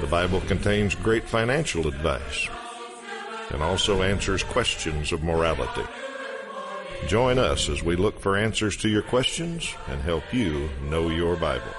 The Bible contains great financial advice and also answers questions of morality. Join us as we look for answers to your questions and help you know your Bible.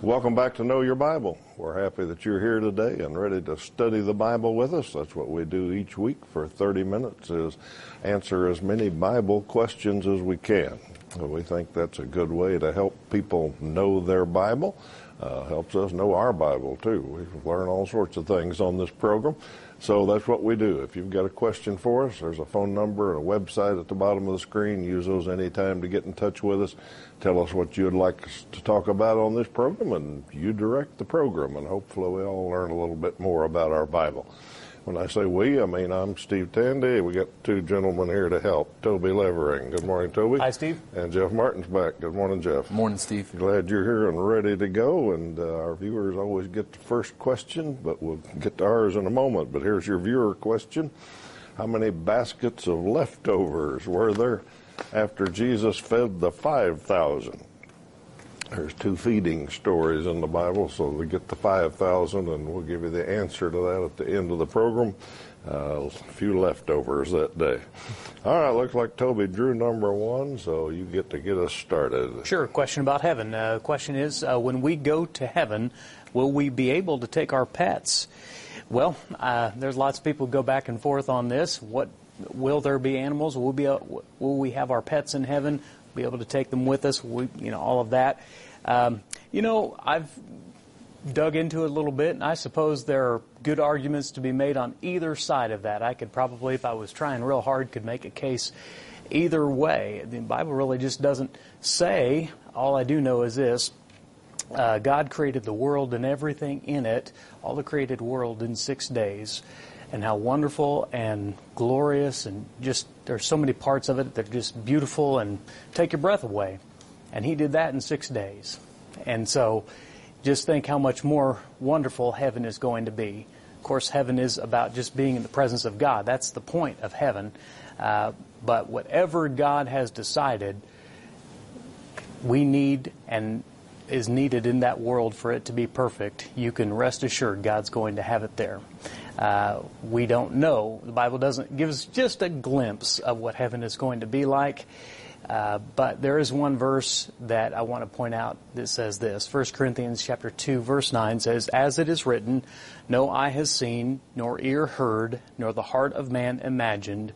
Welcome back to Know Your Bible. We're happy that you're here today and ready to study the Bible with us. That's what we do each week for 30 minutes is answer as many Bible questions as we can. We think that's a good way to help people know their Bible uh, helps us know our Bible too. We learn all sorts of things on this program. So that's what we do. If you've got a question for us, there's a phone number and a website at the bottom of the screen. Use those anytime to get in touch with us. Tell us what you'd like us to talk about on this program, and you direct the program, and hopefully we all learn a little bit more about our Bible. When I say we, I mean I'm Steve Tandy. We got two gentlemen here to help. Toby Levering. Good morning, Toby. Hi, Steve. And Jeff Martin's back. Good morning, Jeff. Morning, Steve. Glad you're here and ready to go. And uh, our viewers always get the first question, but we'll get to ours in a moment. But here's your viewer question. How many baskets of leftovers were there after Jesus fed the 5,000? There's two feeding stories in the Bible, so we get the 5,000, and we'll give you the answer to that at the end of the program. Uh, a few leftovers that day. All right, looks like Toby drew number one, so you get to get us started. Sure. Question about heaven. Uh, question is, uh, when we go to heaven, will we be able to take our pets? Well, uh, there's lots of people go back and forth on this. What will there be animals? Will we, will we have our pets in heaven? Be able to take them with us? We, you know, all of that. Um, you know, I've dug into it a little bit, and I suppose there are good arguments to be made on either side of that. I could probably, if I was trying real hard, could make a case either way. The Bible really just doesn't say. All I do know is this. Uh, God created the world and everything in it, all the created world in six days, and how wonderful and glorious and just there's so many parts of it that are just beautiful and take your breath away. And he did that in six days. And so just think how much more wonderful heaven is going to be. Of course, heaven is about just being in the presence of God. That's the point of heaven. Uh, but whatever God has decided, we need and is needed in that world for it to be perfect, you can rest assured God's going to have it there. Uh, we don't know. The Bible doesn't give us just a glimpse of what heaven is going to be like. Uh, but there is one verse that I want to point out that says this. 1 Corinthians chapter 2 verse 9 says, As it is written, no eye has seen, nor ear heard, nor the heart of man imagined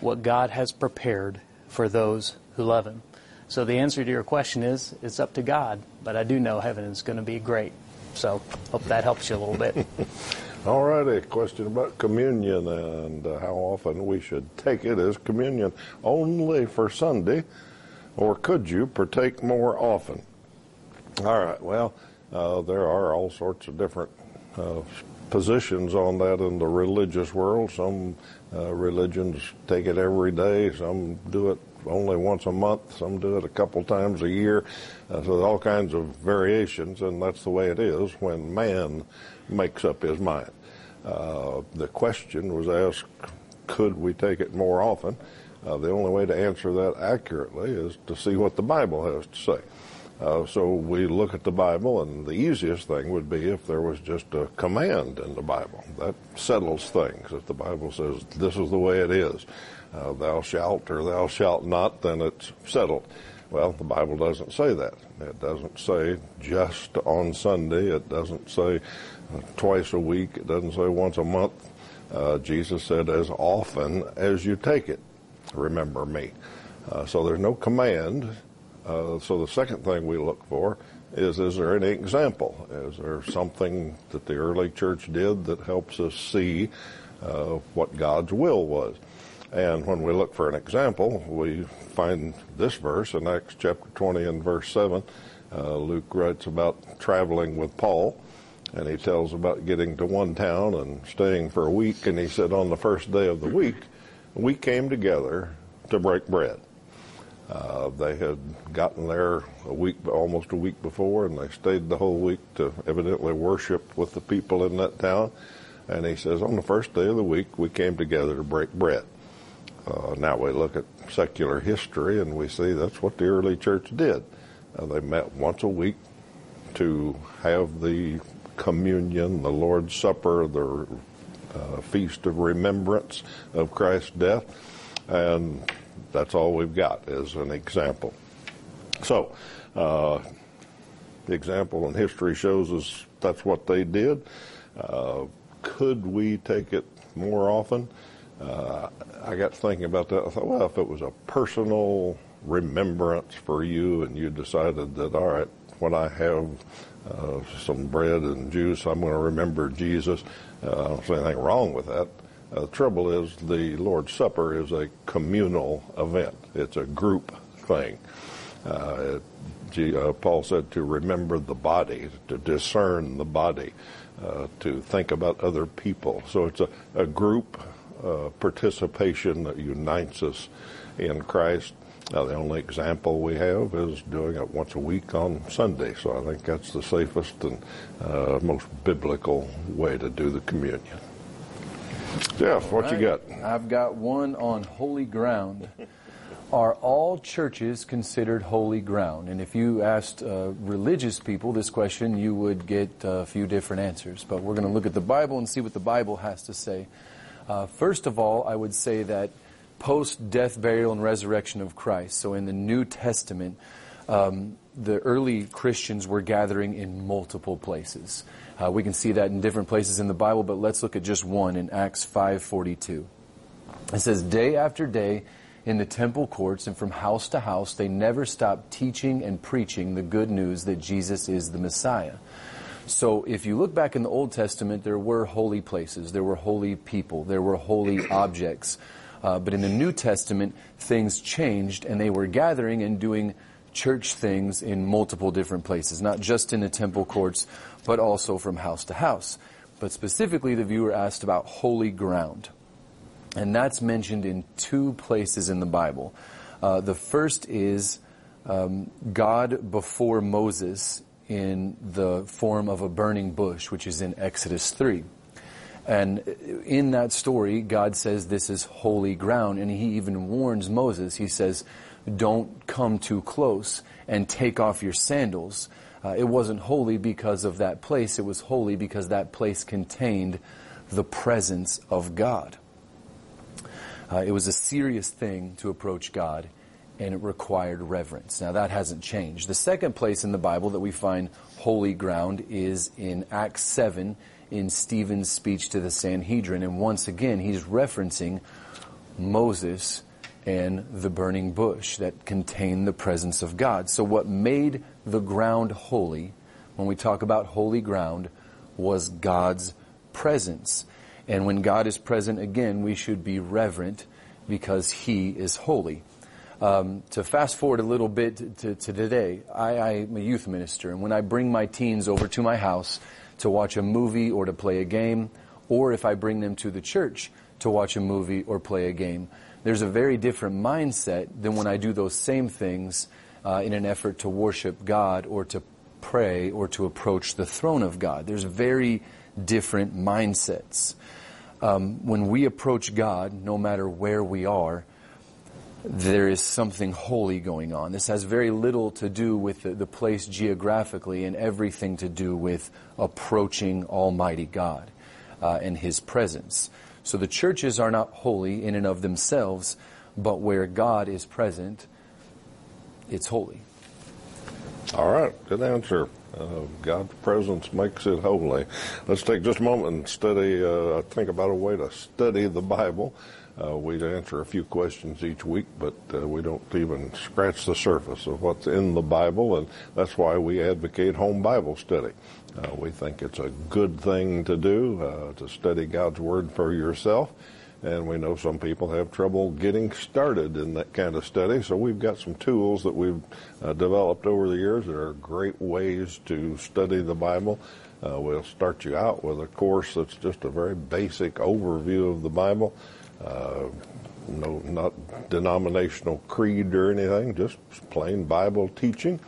what God has prepared for those who love him. So the answer to your question is, it's up to God. But I do know heaven is going to be great. So hope that helps you a little bit. All right, a question about communion and uh, how often we should take it as communion only for Sunday, or could you partake more often? All right, well, uh, there are all sorts of different uh, positions on that in the religious world. Some uh, religions take it every day, some do it only once a month, some do it a couple times a year. Uh, so all kinds of variations, and that's the way it is when man makes up his mind. Uh, the question was asked, could we take it more often? Uh, the only way to answer that accurately is to see what the Bible has to say. Uh, so we look at the Bible, and the easiest thing would be if there was just a command in the Bible. That settles things. If the Bible says this is the way it is, uh, thou shalt or thou shalt not, then it's settled. Well, the Bible doesn't say that. It doesn't say just on Sunday. It doesn't say twice a week. It doesn't say once a month. Uh, Jesus said, as often as you take it, remember me. Uh, so there's no command. Uh, so the second thing we look for is, is there any example? Is there something that the early church did that helps us see uh, what God's will was? And when we look for an example, we find this verse in Acts chapter 20 and verse 7. Uh, Luke writes about traveling with Paul And he tells about getting to one town and staying for a week. And he said on the first day of the week, we came together to break bread. Uh, they had gotten there a week, almost a week before, and they stayed the whole week to evidently worship with the people in that town. And he says, on the first day of the week, we came together to break bread. Uh, now we look at secular history and we see that's what the early church did. Uh, they met once a week to have the communion, the Lord's Supper, the uh, feast of remembrance of Christ's death, and that's all we've got as an example. So, uh, the example in history shows us that's what they did. Uh, could we take it more often? Uh, I got thinking about that. I thought, well, if it was a personal remembrance for you and you decided that, all right, when I have uh, some bread and juice, I'm going to remember Jesus. Uh, I don't see anything wrong with that. Uh, the trouble is the Lord's Supper is a communal event. It's a group thing. Uh, uh, Paul said to remember the body, to discern the body, to think about other people. So it's a, a group uh, participation that unites us in Christ. Now, the only example we have is doing it once a week on Sunday. So I think that's the safest and uh, most biblical way to do the communion. Jeff, what right. you got? I've got one on holy ground. Are all churches considered holy ground? And if you asked uh, religious people this question, you would get a few different answers. But we're going to look at the Bible and see what the Bible has to say. Uh, first of all, I would say that post death, burial, and resurrection of Christ, so in the New Testament, um, the early Christians were gathering in multiple places. Uh, we can see that in different places in the Bible, but let's look at just one in Acts 5:42. It says, "Day after day in the temple courts and from house to house they never stopped teaching and preaching the good news that Jesus is the Messiah." So if you look back in the Old Testament, there were holy places, there were holy people, there were holy objects. Uh, but in the New Testament, things changed and they were gathering and doing church things in multiple different places, not just in the temple courts, but also from house to house. But specifically, the viewer asked about holy ground. And that's mentioned in two places in the Bible. Uh, the first is um, God before Moses in the form of a burning bush, which is in Exodus 3. And in that story, God says this is holy ground, and he even warns Moses. He says, don't come too close and take off your sandals. Uh, it wasn't holy because of that place. It was holy because that place contained the presence of God. Uh, it was a serious thing to approach God, and it required reverence. Now, that hasn't changed. The second place in the Bible that we find holy ground is in Acts 7 in Stephen's speech to the Sanhedrin. And once again, he's referencing Moses and the burning bush that contained the presence of God. So, what made the ground holy, when we talk about holy ground, was God's presence. And when God is present again, we should be reverent because He is holy. Um, to fast forward a little bit to, to today, I, I'm a youth minister, and when I bring my teens over to my house to watch a movie or to play a game, or if I bring them to the church to watch a movie or play a game, there's a very different mindset than when I do those same things uh, in an effort to worship God or to pray or to approach the throne of God. There's very different mindsets. Um, when we approach God, no matter where we are, there is something holy going on. This has very little to do with the, the, place geographically and everything to do with approaching Almighty God uh, and His presence. So the churches are not holy in and of themselves, but where God is present, it's holy. All right, good answer. Uh, God's presence makes it holy. Let's take just a moment and study, uh, think about a way to study the Bible. Uh, we answer a few questions each week, but uh, we don't even scratch the surface of what's in the Bible, and that's why we advocate home Bible study. Uh, we think it's a good thing to do, uh, to study God's Word for yourself. And we know some people have trouble getting started in that kind of study. So we've got some tools that we've uh, developed over the years that are great ways to study the Bible. Uh, we'll start you out with a course that's just a very basic overview of the Bible. Uh, no, not denominational creed or anything, just plain Bible teaching.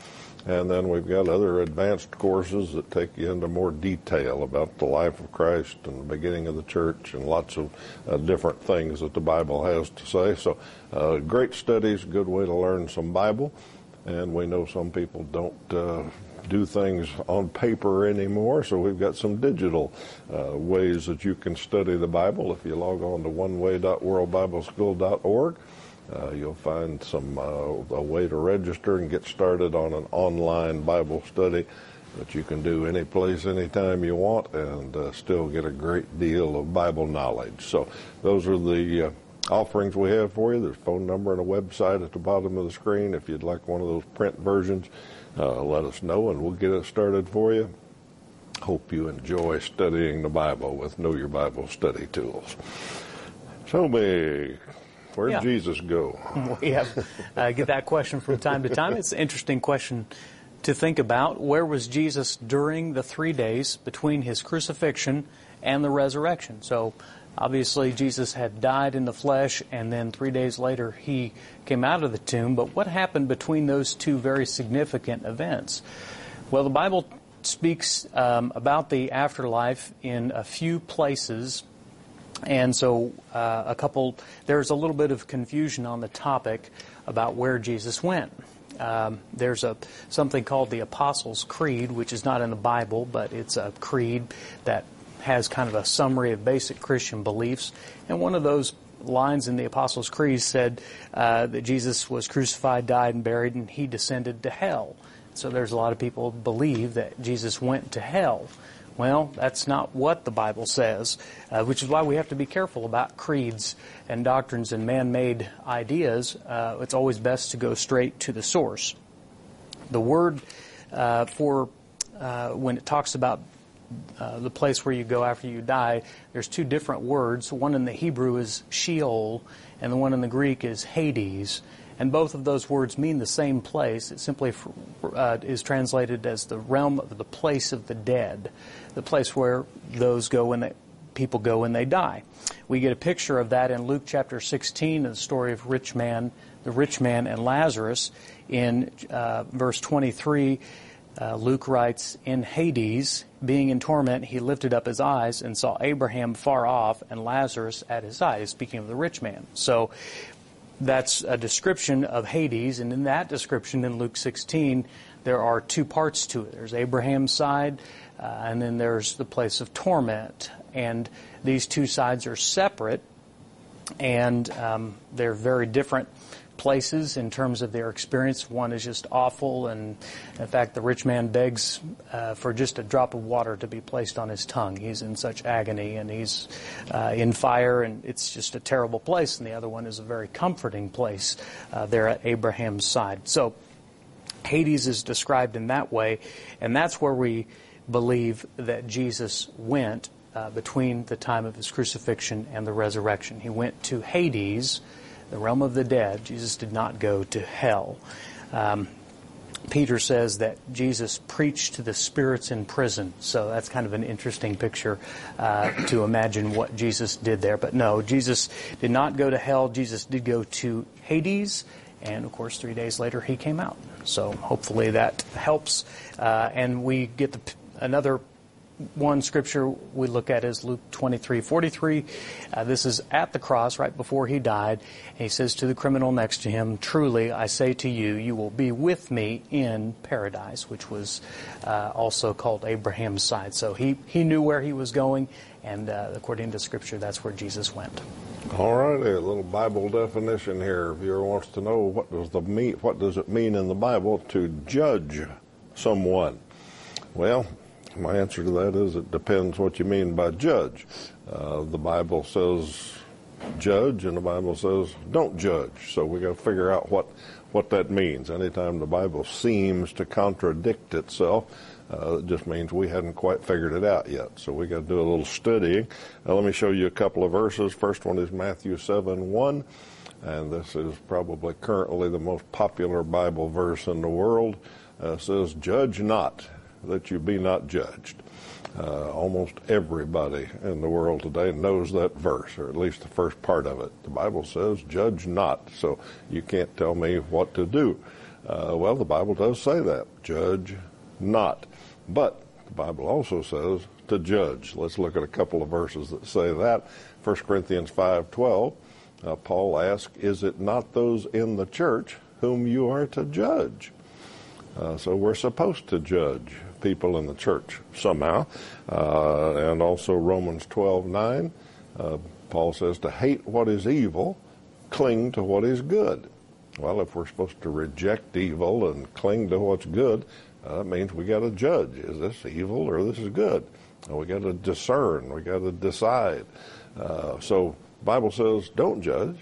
And then we've got other advanced courses that take you into more detail about the life of Christ and the beginning of the church and lots of uh, different things that the Bible has to say. So, uh, great studies, good way to learn some Bible. And we know some people don't uh, do things on paper anymore, so we've got some digital uh, ways that you can study the Bible. If you log on to oneway.worldbibleschool.org, uh, you'll find some uh, a way to register and get started on an online Bible study that you can do any place, anytime you want, and uh, still get a great deal of Bible knowledge. So those are the uh, offerings we have for you. There's a phone number and a website at the bottom of the screen. If you'd like one of those print versions, uh, let us know and we'll get it started for you. Hope you enjoy studying the Bible with Know Your Bible study tools. So, me, where did Yeah. Jesus go? We have uh, get that question from time to time. It's an interesting question to think about. Where was Jesus during the three days between his crucifixion and the resurrection? So, obviously, Jesus had died in the flesh, and then three days later he came out of the tomb. But what happened between those two very significant events? Well, the Bible speaks um, about the afterlife in a few places and so, uh, a couple, there's a little bit of confusion on the topic about where Jesus went. Um, there's a something called the Apostles' Creed, which is not in the Bible, but it's a creed that has kind of a summary of basic Christian beliefs. And one of those lines in the Apostles' Creed said uh, that Jesus was crucified, died, and buried, and he descended to hell. So there's a lot of people believe that Jesus went to hell. Well, that's not what the Bible says, uh, which is why we have to be careful about creeds and doctrines and man-made ideas. Uh, it's always best to go straight to the source. The word uh, for uh, when it talks about uh, the place where you go after you die, there's two different words. One in the Hebrew is Sheol, and the one in the Greek is Hades. And both of those words mean the same place. It simply uh, is translated as the realm of the place of the dead, the place where those go when they, people go when they die. We get a picture of that in Luke chapter 16, in the story of rich man, the rich man and Lazarus. In uh, verse 23, uh, Luke writes, In Hades, being in torment, he lifted up his eyes and saw Abraham far off and Lazarus at his side. Speaking of the rich man. So that's a description of Hades, and in that description in Luke 16, there are two parts to it. There's Abraham's side, uh, and then there's the place of torment. And these two sides are separate, and um, they're very different places in terms of their experience. One is just awful, and in fact, the rich man begs uh, for just a drop of water to be placed on his tongue. He's in such agony, and he's uh, in fire, and it's just a terrible place. And the other one is a very comforting place uh, there at Abraham's side. So, Hades is described in that way, and that's where we believe that Jesus went uh, between the time of his crucifixion and the resurrection. He went to Hades, the realm of the dead. Jesus did not go to hell. Um, Peter says that Jesus preached to the spirits in prison. So that's kind of an interesting picture uh, to imagine what Jesus did there. But no, Jesus did not go to hell. Jesus did go to Hades. And of course, three days later, he came out. So hopefully that helps. Uh, and we get the, another one scripture we look at is Luke 23 43. Uh, this is at the cross, right before he died. And he says to the criminal next to him, Truly, I say to you, you will be with me in paradise, which was uh, also called Abraham's side. So he, he knew where he was going, and uh, according to scripture, that's where Jesus went. All right, a little Bible definition here. Viewer wants to know what does the mean, what does it mean in the Bible to judge someone? Well, my answer to that is it depends what you mean by judge. Uh, the Bible says judge, and the Bible says don't judge. So we got to figure out what what that means. Anytime the Bible seems to contradict itself, uh, it just means we hadn't quite figured it out yet. So we got to do a little studying. Now, let me show you a couple of verses. First one is Matthew 7 1. And this is probably currently the most popular Bible verse in the world. Uh, says, Judge not, that you be not judged. Uh, almost everybody in the world today knows that verse, or at least the first part of it. The Bible says, judge not, so you can't tell me what to do. Uh, well, the Bible does say that, judge not. But the Bible also says to judge. Let's look at a couple of verses that say that. 1 Corinthians 5.12, uh, Paul asks, is it not those in the church whom you are to judge? Uh, so we're supposed to judge people in the church somehow. Uh, and also Romans 12:9, uh, Paul says to hate what is evil, cling to what is good. Well, if we're supposed to reject evil and cling to what's good, uh, that means we got to judge: is this evil or this is good? we got to discern. We got to decide. Uh, so, Bible says don't judge.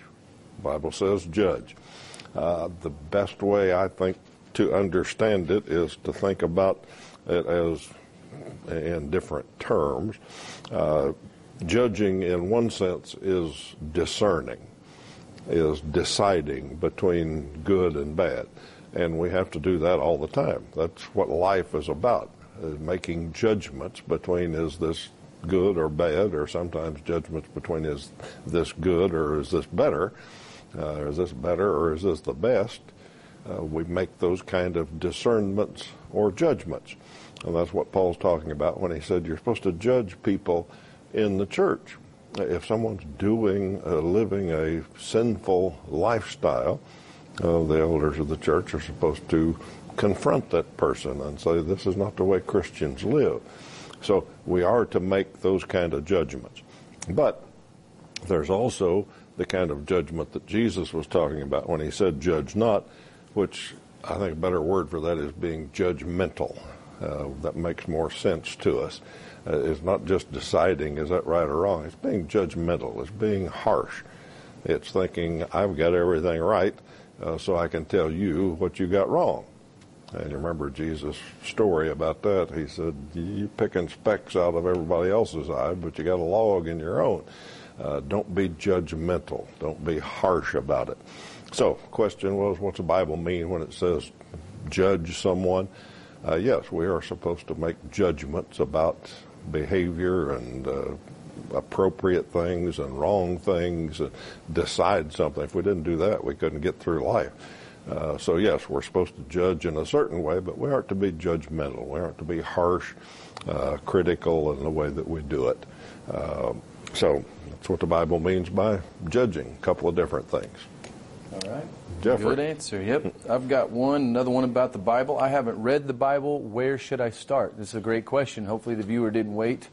Bible says judge. Uh, the best way I think to understand it is to think about as in different terms. Uh, judging, in one sense, is discerning, is deciding between good and bad. And we have to do that all the time. That's what life is about, is making judgments between is this good or bad, or sometimes judgments between is this good or is this better, uh, is this better or is this the best. Uh, we make those kind of discernments or judgments. And that's what Paul's talking about when he said you're supposed to judge people in the church. If someone's doing, uh, living a sinful lifestyle, uh, the elders of the church are supposed to confront that person and say, this is not the way Christians live. So we are to make those kind of judgments. But there's also the kind of judgment that Jesus was talking about when he said, judge not, which I think a better word for that is being judgmental uh, that makes more sense to us. Uh, it's not just deciding is that right or wrong. It's being judgmental. It's being harsh. It's thinking I've got everything right, uh, so I can tell you what you got wrong. And you remember Jesus' story about that. He said, you're picking specks out of everybody else's eye, but you got a log in your own." Uh, don't be judgmental. Don't be harsh about it. So, question was, what's the Bible mean when it says judge someone? Uh, yes, we are supposed to make judgments about behavior and uh, appropriate things and wrong things and decide something. If we didn't do that, we couldn't get through life. Uh, so yes, we're supposed to judge in a certain way, but we aren't to be judgmental. We aren't to be harsh, uh, critical in the way that we do it. Uh, so that's what the Bible means by judging. A couple of different things. All right. Jeffrey. Good answer. Yep. I've got one, another one about the Bible. I haven't read the Bible. Where should I start? This is a great question. Hopefully the viewer didn't wait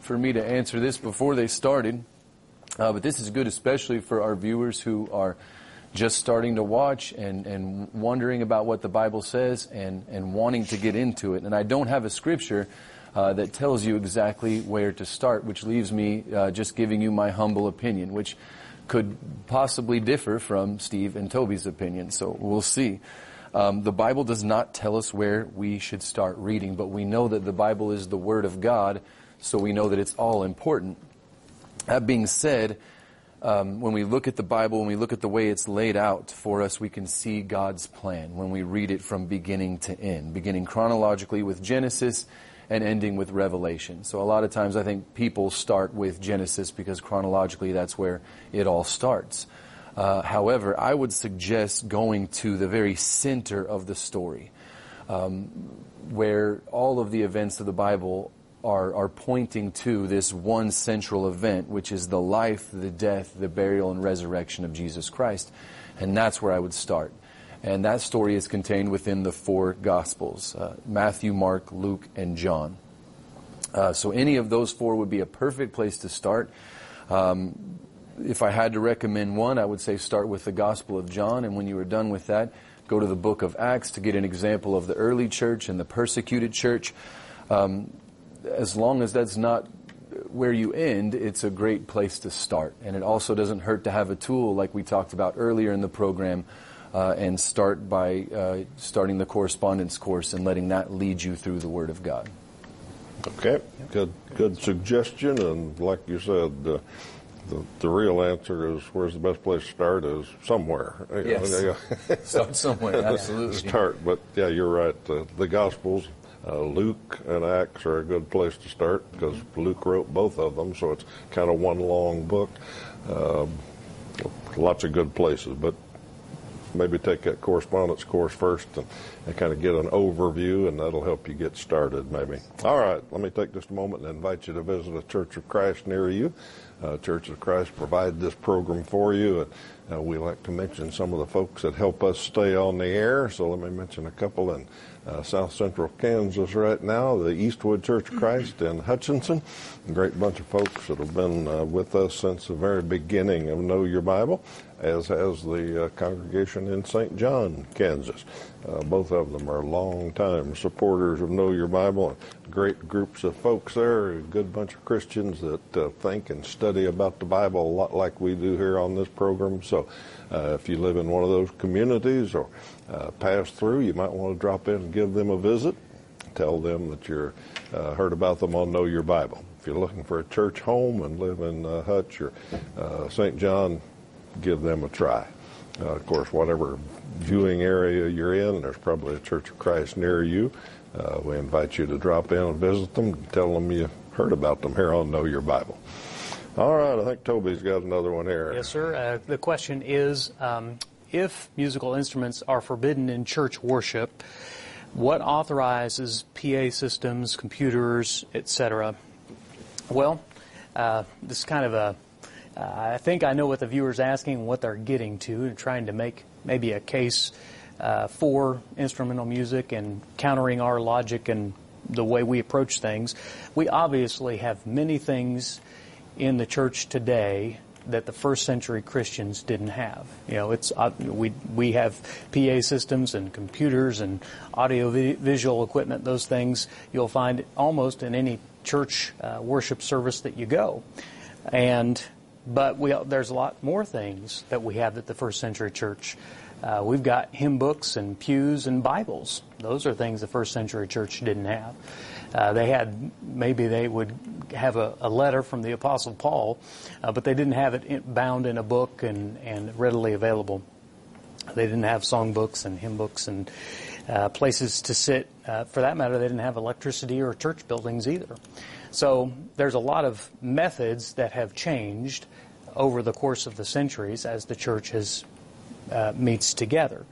for me to answer this before they started. Uh, but this is good, especially for our viewers who are just starting to watch and, and wondering about what the Bible says and, and wanting to get into it. And I don't have a scripture uh, that tells you exactly where to start, which leaves me uh, just giving you my humble opinion, which could possibly differ from Steve and Toby's opinion. So we'll see. Um, the Bible does not tell us where we should start reading, but we know that the Bible is the Word of God, so we know that it's all important. That being said, um, when we look at the Bible, when we look at the way it's laid out for us, we can see God's plan when we read it from beginning to end, beginning chronologically with Genesis and ending with Revelation. So a lot of times I think people start with Genesis because chronologically that's where it all starts. Uh, however, I would suggest going to the very center of the story, um, where all of the events of the Bible are, are pointing to this one central event, which is the life, the death, the burial, and resurrection of Jesus Christ. And that's where I would start. And that story is contained within the four Gospels uh, Matthew, Mark, Luke, and John. Uh, so any of those four would be a perfect place to start. Um, if I had to recommend one, I would say start with the Gospel of John, and when you are done with that, go to the book of Acts to get an example of the early church and the persecuted church. Um, as long as that's not where you end, it's a great place to start. And it also doesn't hurt to have a tool like we talked about earlier in the program uh, and start by uh, starting the correspondence course and letting that lead you through the Word of God. Okay, good, good suggestion, and like you said, uh, the, the real answer is where's the best place to start is somewhere. Yes, start somewhere. Absolutely. start, but yeah, you're right. Uh, the Gospels Uh, Luke and Acts are a good place to start because Luke wrote both of them, so it's kind of one long book. Um, lots of good places, but maybe take that correspondence course first and, and kind of get an overview, and that'll help you get started, maybe. All right, let me take just a moment and invite you to visit a Church of Christ near you. Uh, Church of Christ provide this program for you. And, uh, we like to mention some of the folks that help us stay on the air. So let me mention a couple in uh, South Central Kansas right now. The Eastwood Church of Christ in Hutchinson. A great bunch of folks that have been uh, with us since the very beginning of Know Your Bible as has the uh, congregation in St. John, Kansas. Uh, both of them are long-time supporters of Know Your Bible. Great groups of folks there, a good bunch of Christians that uh, think and study about the Bible a lot like we do here on this program. So uh, if you live in one of those communities or uh, pass through, you might want to drop in and give them a visit. Tell them that you're uh, heard about them on Know Your Bible. If you're looking for a church home and live in Hutch or St. John, give them a try. Uh, of course, whatever viewing area you're in, there's probably a Church of Christ near you. Uh, we invite you to drop in and visit them. Tell them you heard about them here on Know Your Bible. All right, I think Toby's got another one here. Yes, sir. Uh, the question is um, if musical instruments are forbidden in church worship, what authorizes PA systems, computers, etc.? Well, uh, this is kind of a uh, I think I know what the viewer's asking, and what they're getting to, and trying to make maybe a case uh, for instrumental music and countering our logic and the way we approach things. We obviously have many things in the church today that the first century Christians didn't have. You know, it's uh, we we have PA systems and computers and audio visual equipment. Those things you'll find almost in any church uh, worship service that you go, and but we, there's a lot more things that we have at the first century church. Uh, we've got hymn books and pews and Bibles. Those are things the first century church didn't have. Uh, they had maybe they would have a, a letter from the Apostle Paul, uh, but they didn't have it bound in a book and, and readily available. They didn't have song books and hymn books and uh, places to sit. Uh, for that matter, they didn't have electricity or church buildings either. So there's a lot of methods that have changed over the course of the centuries as the church has uh, meets together.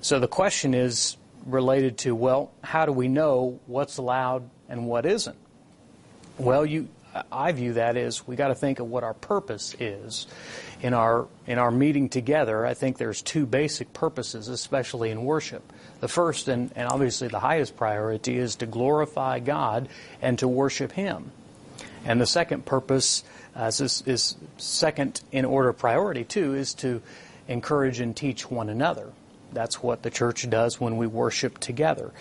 So the question is related to well, how do we know what's allowed and what isn't? Well, you, I view that as we got to think of what our purpose is in our in our meeting together. I think there's two basic purposes, especially in worship. The first and, and obviously the highest priority is to glorify God and to worship Him. And the second purpose uh, is, is second in order priority too is to encourage and teach one another. That's what the church does when we worship together.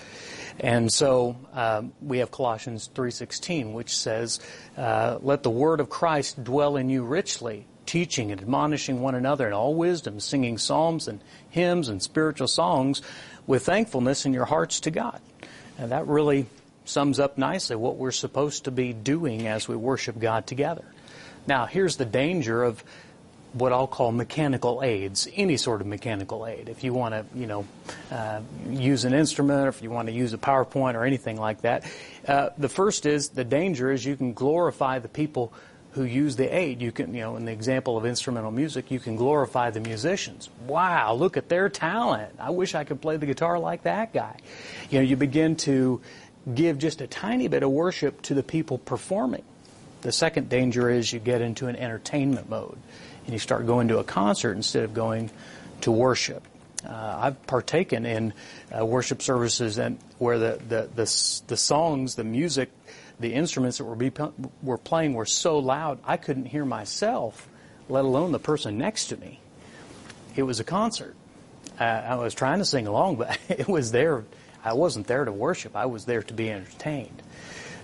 And so um, we have Colossians 3:16, which says, uh, "Let the word of Christ dwell in you richly, teaching and admonishing one another in all wisdom, singing psalms and hymns and spiritual songs with thankfulness in your hearts to God. And that really sums up nicely what we're supposed to be doing as we worship God together. Now, here's the danger of what I'll call mechanical aids, any sort of mechanical aid. If you want to, you know, uh, use an instrument, or if you want to use a PowerPoint or anything like that, uh, the first is the danger is you can glorify the people who use the aid. You can, you know, in the example of instrumental music, you can glorify the musicians. Wow, look at their talent. I wish I could play the guitar like that guy. You know, you begin to give just a tiny bit of worship to the people performing. The second danger is you get into an entertainment mode and you start going to a concert instead of going to worship. Uh, I've partaken in uh, worship services and where the, the, the, the songs, the music, the instruments that were, be, were playing were so loud I couldn't hear myself, let alone the person next to me. It was a concert. Uh, I was trying to sing along, but it was there. I wasn't there to worship. I was there to be entertained.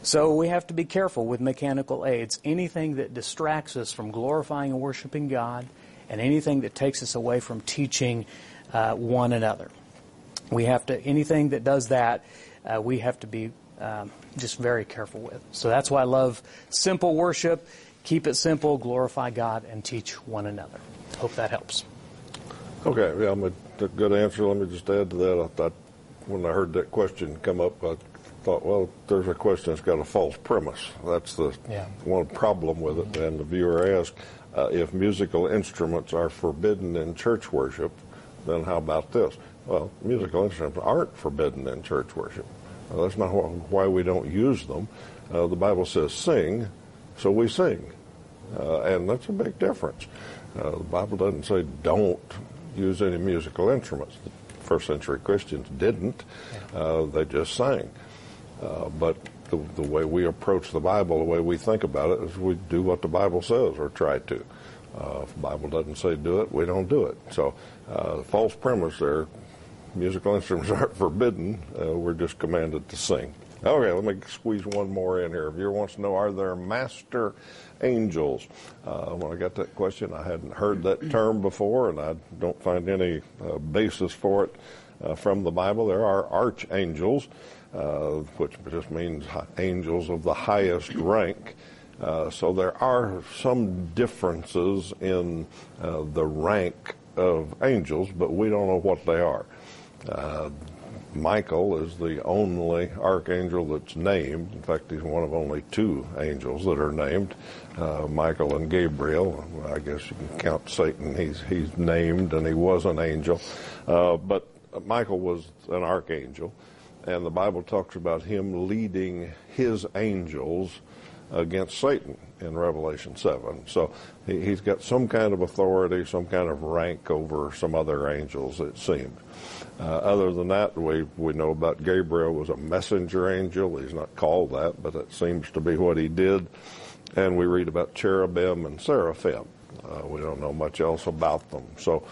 So we have to be careful with mechanical aids. Anything that distracts us from glorifying and worshiping God, and anything that takes us away from teaching uh, one another. We have to anything that does that. Uh, we have to be um, just very careful with. So that's why I love simple worship. Keep it simple, glorify God, and teach one another. Hope that helps. Okay, yeah, I'm a, good answer. Let me just add to that. I thought when I heard that question come up, I thought, well, there's a question that's got a false premise. That's the Yeah. one problem with it. And the viewer asked uh, if musical instruments are forbidden in church worship, then how about this? Well, musical instruments aren't forbidden in church worship. Uh, that's not why we don't use them. Uh, the Bible says sing, so we sing. Uh, and that's a big difference. Uh, the Bible doesn't say don't use any musical instruments. The first century Christians didn't. Uh, they just sang. Uh, but the, the way we approach the Bible, the way we think about it, is we do what the Bible says or try to. Uh, if the Bible doesn't say do it, we don't do it. So, uh, the false premise there, musical instruments aren't forbidden. Uh, we're just commanded to sing. Okay, let me squeeze one more in here. If you wants to know, are there master angels? Uh, when I got that question, I hadn't heard that term before, and I don't find any uh, basis for it uh, from the Bible. There are archangels, which just means angels of the highest rank. Uh, so there are some differences in uh, the rank of angels, but we don't know what they are. Uh, Michael is the only archangel that's named. In fact, he's one of only two angels that are named, uh, Michael and Gabriel. I guess you can count Satan. He's he's named, and he was an angel. Uh, but Michael was an archangel, and the Bible talks about him leading his angels against Satan in Revelation 7. So he, he's got some kind of authority, some kind of rank over some other angels, it seemed. Uh, other than that, we, we know about Gabriel was a messenger angel. He's not called that, but that seems to be what he did. And we read about cherubim and seraphim. Uh, we don't know much else about them. So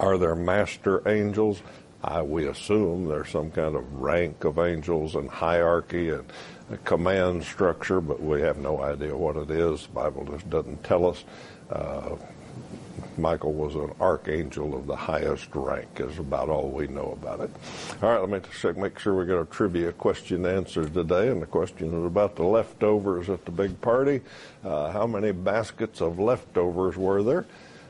are there master angels? I, we assume there's some kind of rank of angels and hierarchy and command structure, but we have no idea what it is. The Bible just doesn't tell us. Uh, Michael was an archangel of the highest rank, is about all we know about it. All right, let me just make sure we get our trivia question answered today. And the question is about the leftovers at the big party. Uh, how many baskets of leftovers were there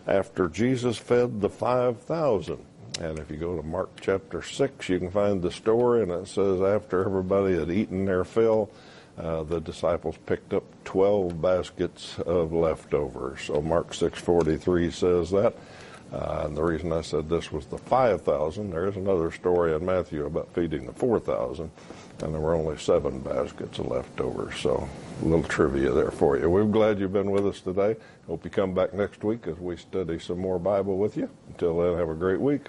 after Jesus fed the 5,000? And if you go to Mark chapter 6, you can find the story, and it says after everybody had eaten their fill, uh, the disciples picked up 12 baskets of leftovers. So Mark 6:43 says that. Uh, and the reason I said this was the 5,000, there is another story in Matthew about feeding the 4,000, and there were only seven baskets of leftovers. So a little trivia there for you. We're glad you've been with us today. Hope you come back next week as we study some more Bible with you. Until then, have a great week.